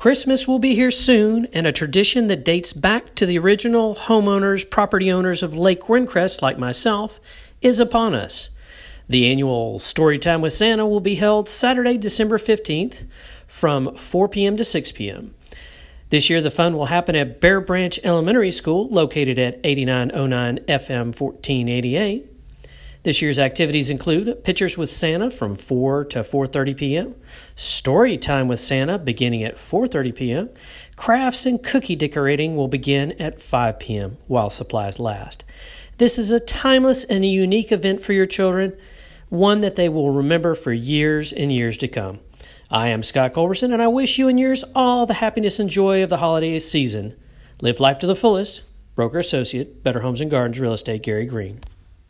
Christmas will be here soon, and a tradition that dates back to the original homeowners, property owners of Lake Windcrest, like myself, is upon us. The annual Storytime with Santa will be held Saturday, December 15th from 4 p.m. to 6 p.m. This year, the fun will happen at Bear Branch Elementary School, located at 8909 FM 1488. This year's activities include Pictures with Santa from 4 to 4:30 p.m., Story Time with Santa beginning at 4:30 p.m. Crafts and cookie decorating will begin at 5 p.m. while supplies last. This is a timeless and a unique event for your children, one that they will remember for years and years to come. I am Scott Culberson, and I wish you and yours all the happiness and joy of the holiday season. Live life to the fullest. Broker Associate, Better Homes and Gardens Real Estate, Gary Greene.